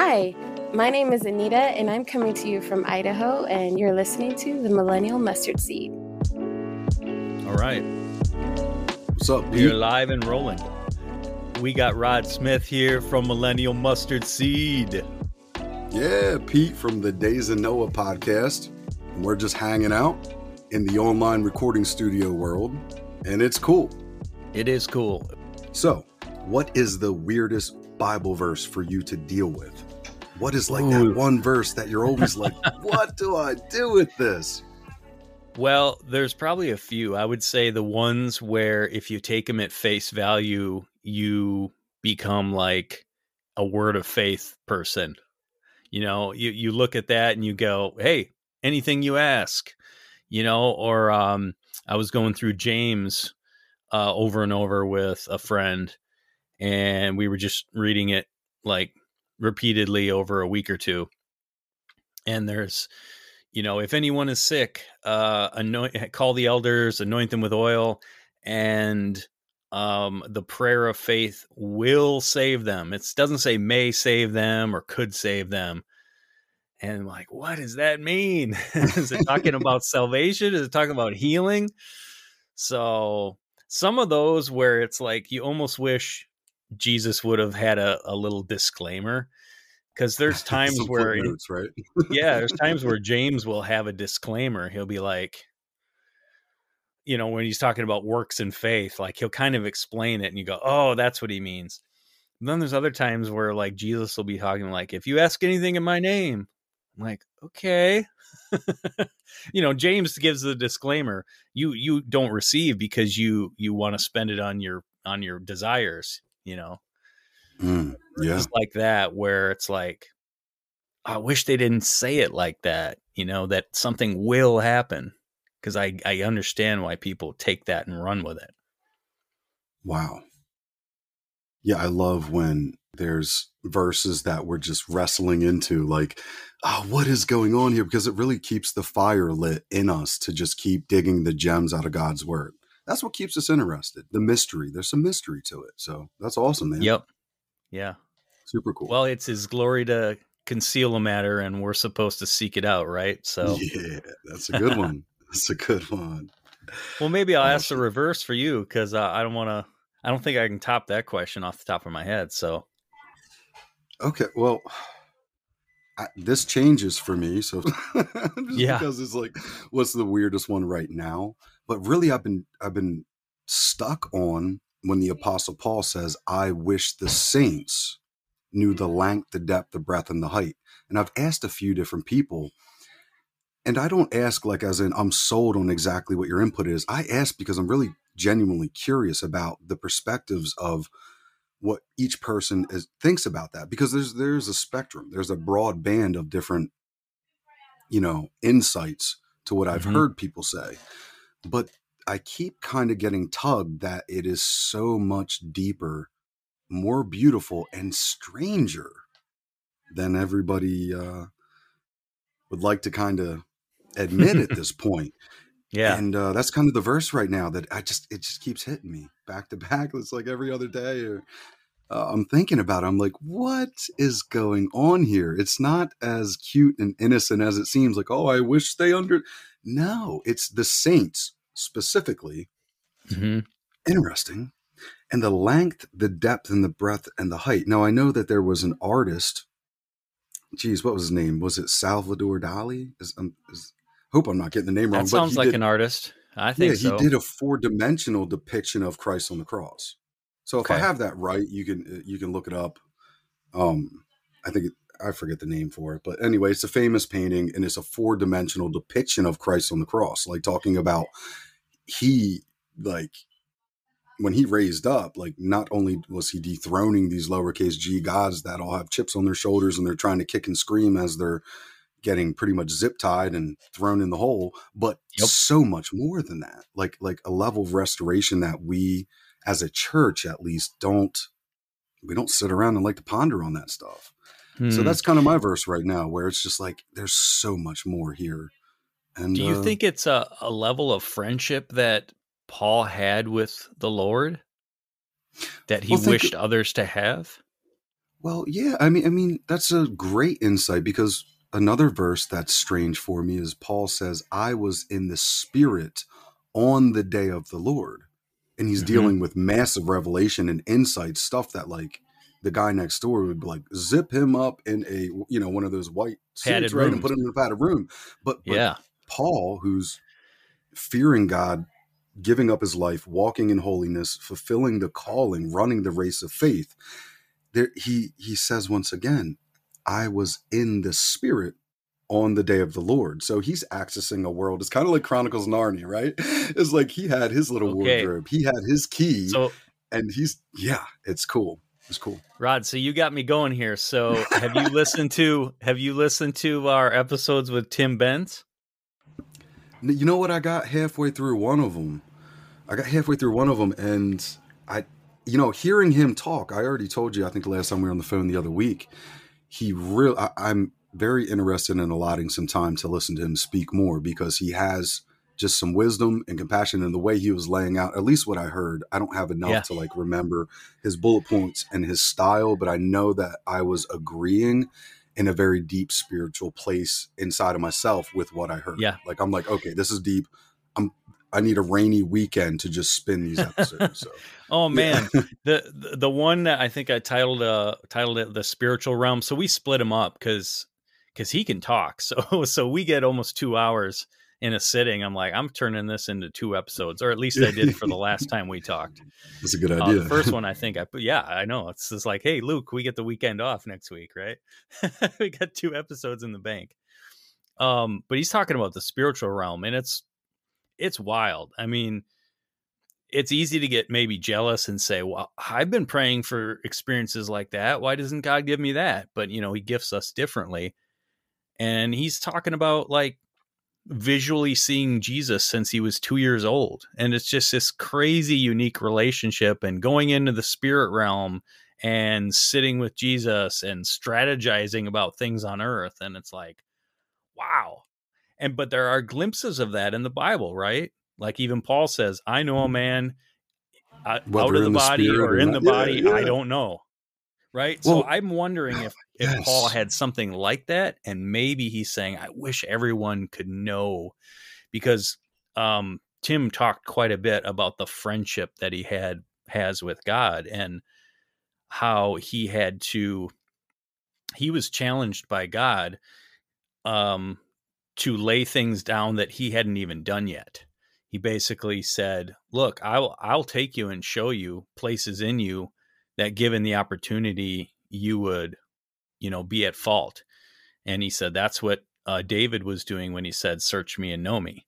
Hi, my name is Anita, and I'm coming to you from Idaho, and you're listening to the Millennial Mustard Seed. All right. What's up, We're live and rolling. We got Rod Smith here from Millennial Mustard Seed. Yeah, Pete from the Days of Noah podcast. And we're just hanging out in the online recording studio world, and it's cool. It is cool. So, what is the weirdest Bible verse for you to deal with? What is like Ooh. that one verse that you're always like, what do I do with this? Well, there's probably a few. I would say the ones where if you take them at face value, you become like a word of faith person. You know, you, you look at that and you go, hey, anything you ask, you know, or um, I was going through James uh, over and over with a friend, and we were just reading it like repeatedly over a week or two. And there's, you know, if anyone is sick, uh, anoint, call the elders, anoint them with oil, and um, the prayer of faith will save them. It doesn't say may save them or could save them. And I'm like, what does that mean? is it talking about salvation? Is it talking about healing? So some of those where it's like you almost wish Jesus would have had a, a little disclaimer because there's times where footnotes, right? yeah, there's times where James will have a disclaimer. He'll be like, you know, when he's talking about works and faith, like he'll kind of explain it and you go, oh, that's what he means. And then there's other times where like Jesus will be talking like, if you ask anything in my name, I'm like, okay. you know, James gives the disclaimer, you you don't receive because you you want to spend it on your on your desires, you know Mm, yeah. just like that where it's like i wish they didn't say it like that you know that something will happen because i i understand why people take that and run with it Wow. Yeah, I love when there's verses that we're just wrestling into, like, oh, what is going on here? Because it really keeps the fire lit in us to just keep digging the gems out of God's word. That's what keeps us interested. The mystery. There's some mystery to it. So that's awesome, man. yep yeah Super cool. well it's his glory to conceal a matter and we're supposed to seek it out right so yeah, that's a good one. that's a good one. well maybe i'll ask the reverse for you because uh, i don't want to i don't think i can top that question off the top of my head so Okay, well, I, this changes for me. So just Yeah. because it's like, what's the weirdest one right now? But really, I've been I've been stuck on when the Apostle Paul says, "I wish the saints knew the mm-hmm. length, the depth, the breadth, and the height." And I've asked a few different people, and I don't ask like as in I'm sold on exactly what your input is. I ask because I'm really genuinely curious about the perspectives of what each person is thinks about that because there's there's a spectrum. There's a broad band of different you know insights to what i've Mhm. heard people say. But i keep kind of getting tugged that it is so much deeper more beautiful and stranger than everybody uh would like to kind of admit at this point yeah and uh, that's kind of the verse right now that I just it just keeps hitting me back to back. It's like every other day, or uh, I'm thinking about. It. I'm like, what is going on here? It's not as cute and innocent as it seems. Like, oh, I wish they under. No, it's the saints specifically. Mhm. Interesting, and the length, the depth, and the breadth and the height. Now I know that there was an artist. Geez, what was his name? Was it Salvador Dali? Is, um, is, hope I'm not getting the name wrong. that but sounds like did- an artist i think yeah, so he did a four-dimensional depiction of Christ on the cross. So if I have that right, you can uh, you can look it up. Um, I think it, I forget the name for it, but anyway, it's a famous painting and it's a four-dimensional depiction of Christ on the cross, like talking about he like when he raised up, like not only was he dethroning these lowercase g gods that all have chips on their shoulders and they're trying to kick and scream as they're getting pretty much zip tied and thrown in the hole, but Yep. so much more than that. Like like a level of restoration that we as a church at least don't we don't sit around and like to ponder on that stuff. So Hmm. that's kind of my verse right now where it's just like there's so much more here. And Do you uh, think it's a, a level of friendship that Paul had with the Lord that he Well, think- wished others to have? Well, yeah, I mean, I mean, that's a great insight because another verse that's strange for me is Paul says, "I was in the Spirit on the day of the Lord," and he's Mhm. dealing with massive revelation and insight stuff that like the guy next door would be like zip him up in a you know one of those white Padded suits, right, and put him in a padded room. But, but Yeah. Paul, who's fearing God, giving up his life, walking in holiness, fulfilling the calling, running the race of faith, there he he says once again, I was in the spirit on the day of the Lord. So he's accessing a world. It's kind of like Chronicles of Narnia, right? It's like he had his little Okay. wardrobe, he had his key, So and he's yeah, it's cool. It's cool. Rod, so you got me going here. So have you listened to have you listened to our episodes with Tim Benz? You know what? I got halfway through one of them. I got halfway through one of them, and I, you know, hearing him talk. I already told you. I think the last time we were on the phone the other week, he real. I, I'm very interested in allotting some time to listen to him speak more because he has just some wisdom and compassion in the way he was laying out. At least what I heard. I don't have enough Yeah. to like remember his bullet points and his style, but I know that I was agreeing in a very deep spiritual place inside of myself with what I heard. Yeah. Like I'm like, okay, this is deep. I'm I need a rainy weekend to just spin these episodes. So Oh man, the, the the one that I think I titled uh titled it the spiritual realm. So we split him up because because he can talk. So so we get almost two hours in a sitting. I'm like I'm turning this into two episodes, or at least I did for the last time we talked. that's a good Uh, idea. the first one I think I put. Yeah, I know. It's just like, hey, Luke, we get the weekend off next week, right? we got two episodes in the bank. Um, but he's talking about the spiritual realm, and it's it's wild. I mean, it's easy to get maybe jealous and say, "Well, I've been praying for experiences like that. Why doesn't God give me that?" But you know, He gifts us differently, and he's talking about like visually seeing Jesus since he was two years old. And it's just this crazy, unique relationship and going into the spirit realm and sitting with Jesus and strategizing about things on earth. And it's like, wow. And but there are glimpses of that in the Bible, right? Like even Paul says, I know a man uh, out of the in the body or or in the not. Yeah, body, I don't know. Right. so I'm wondering if if yes. Paul had something like that, and maybe he's saying, I wish everyone could know because um, Tim talked quite a bit about the friendship that he had has with God and how he had to he was challenged by God um, to lay things down that he hadn't even done yet. He basically said, "Look, I'll I'll take you and show you places in you that given the opportunity you would, you know, be at fault." And he said that's what uh, David was doing when he said, "Search me and know me."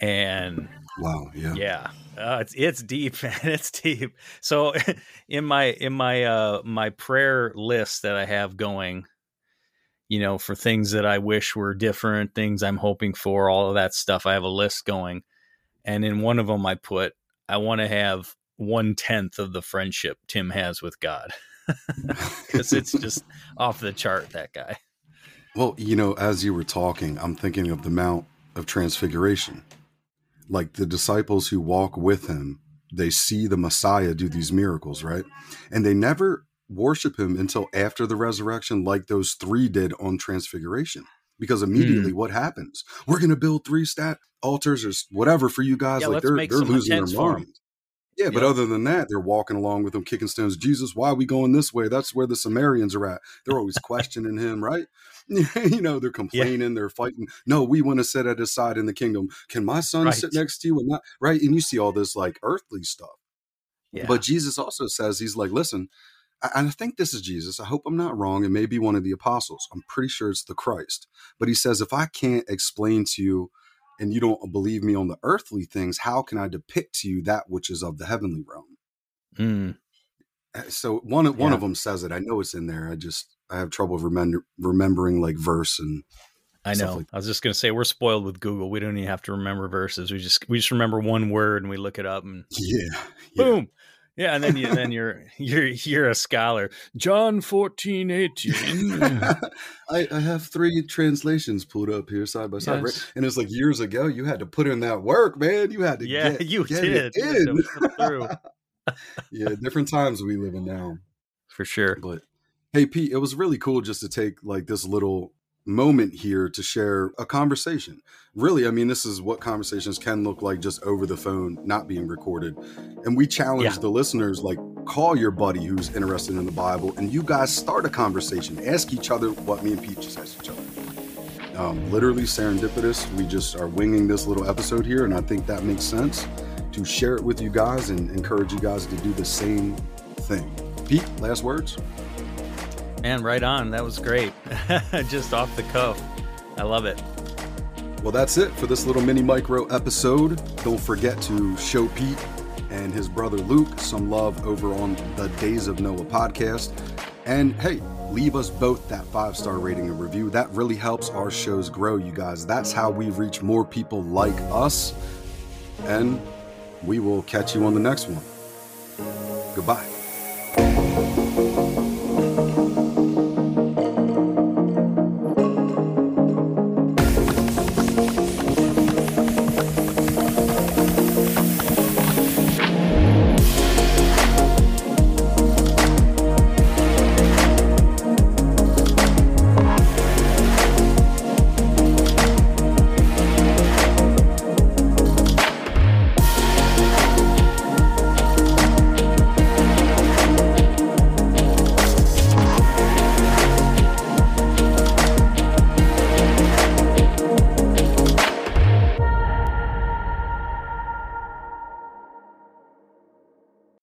And wow, yeah. yeah, uh, it's it's deep, man. It's deep. So in my in my uh my prayer list that I have going, you know, for things that I wish were different, things I'm hoping for, all of that stuff, I have a list going, and in one of them I put I want to have one tenth of the friendship Tim has with God because it's just off the chart. That guy. Well, you know, as you were talking, I'm thinking of the Mount of Transfiguration. Like the disciples who walk with him, they see the Messiah do these miracles, right? And they never worship him until after the resurrection, like those three did on Transfiguration. Because immediately what happens? We're going to build three stat altars or whatever for you guys. Yeah, like they're, they're losing their mind. Yeah, but Yep. other than that, they're walking along with him, kicking stones. Jesus, why are we going this way? That's where the Samaritans are at. They're always questioning him, right? you know, they're complaining, they're fighting. No, we want to sit at his side in the kingdom. Can my son Right. sit next to you and not right? And you see all this like earthly stuff. Yeah. But Jesus also says, He's like, listen, and I think this is Jesus. I hope I'm not wrong. It may be one of the apostles. I'm pretty sure it's the Christ. But he says, if I can't explain to you and you don't believe me on the earthly things, how can I depict to you that which is of the heavenly realm? Mm, Uh, So one of one Yeah. of them says it. I know it's in there. I just I have trouble remember, remembering like verse and I know. like I was just gonna say we're spoiled with Google. We don't even have to remember verses. We just we just remember one word and we look it up and yeah, yeah. boom. Yeah, and then you then you're you're you're a scholar. John 14, 18. I, I have three translations pulled up here side by side, right? And it's like years ago. You had to put in that work, man. You had to Yeah, get, you get did. it You through. yeah, different times we live in now. For sure. But Hey Pete, it was really cool just to take like this little moment here to share a conversation. Really, I mean, this is what conversations can look like just over the phone, not being recorded. And we challenge Yeah. the listeners like, call your buddy who's interested in the Bible and you guys start a conversation. Ask each other what me and Pete just asked each other. Um, literally serendipitous. We just are winging this little episode here, and I think that makes sense to share it with you guys and encourage you guys to do the same thing. Pete, last words? Man, right on. That was great. Just off the cuff. I love it. Well, that's it for this little mini micro episode. Don't forget to show Pete and his brother Luke some love over on the Days of Noah podcast. And hey, leave us both that five star rating and review. That really helps our shows grow, you guys. That's how we reach more people like us. And we will catch you on the next one. Goodbye.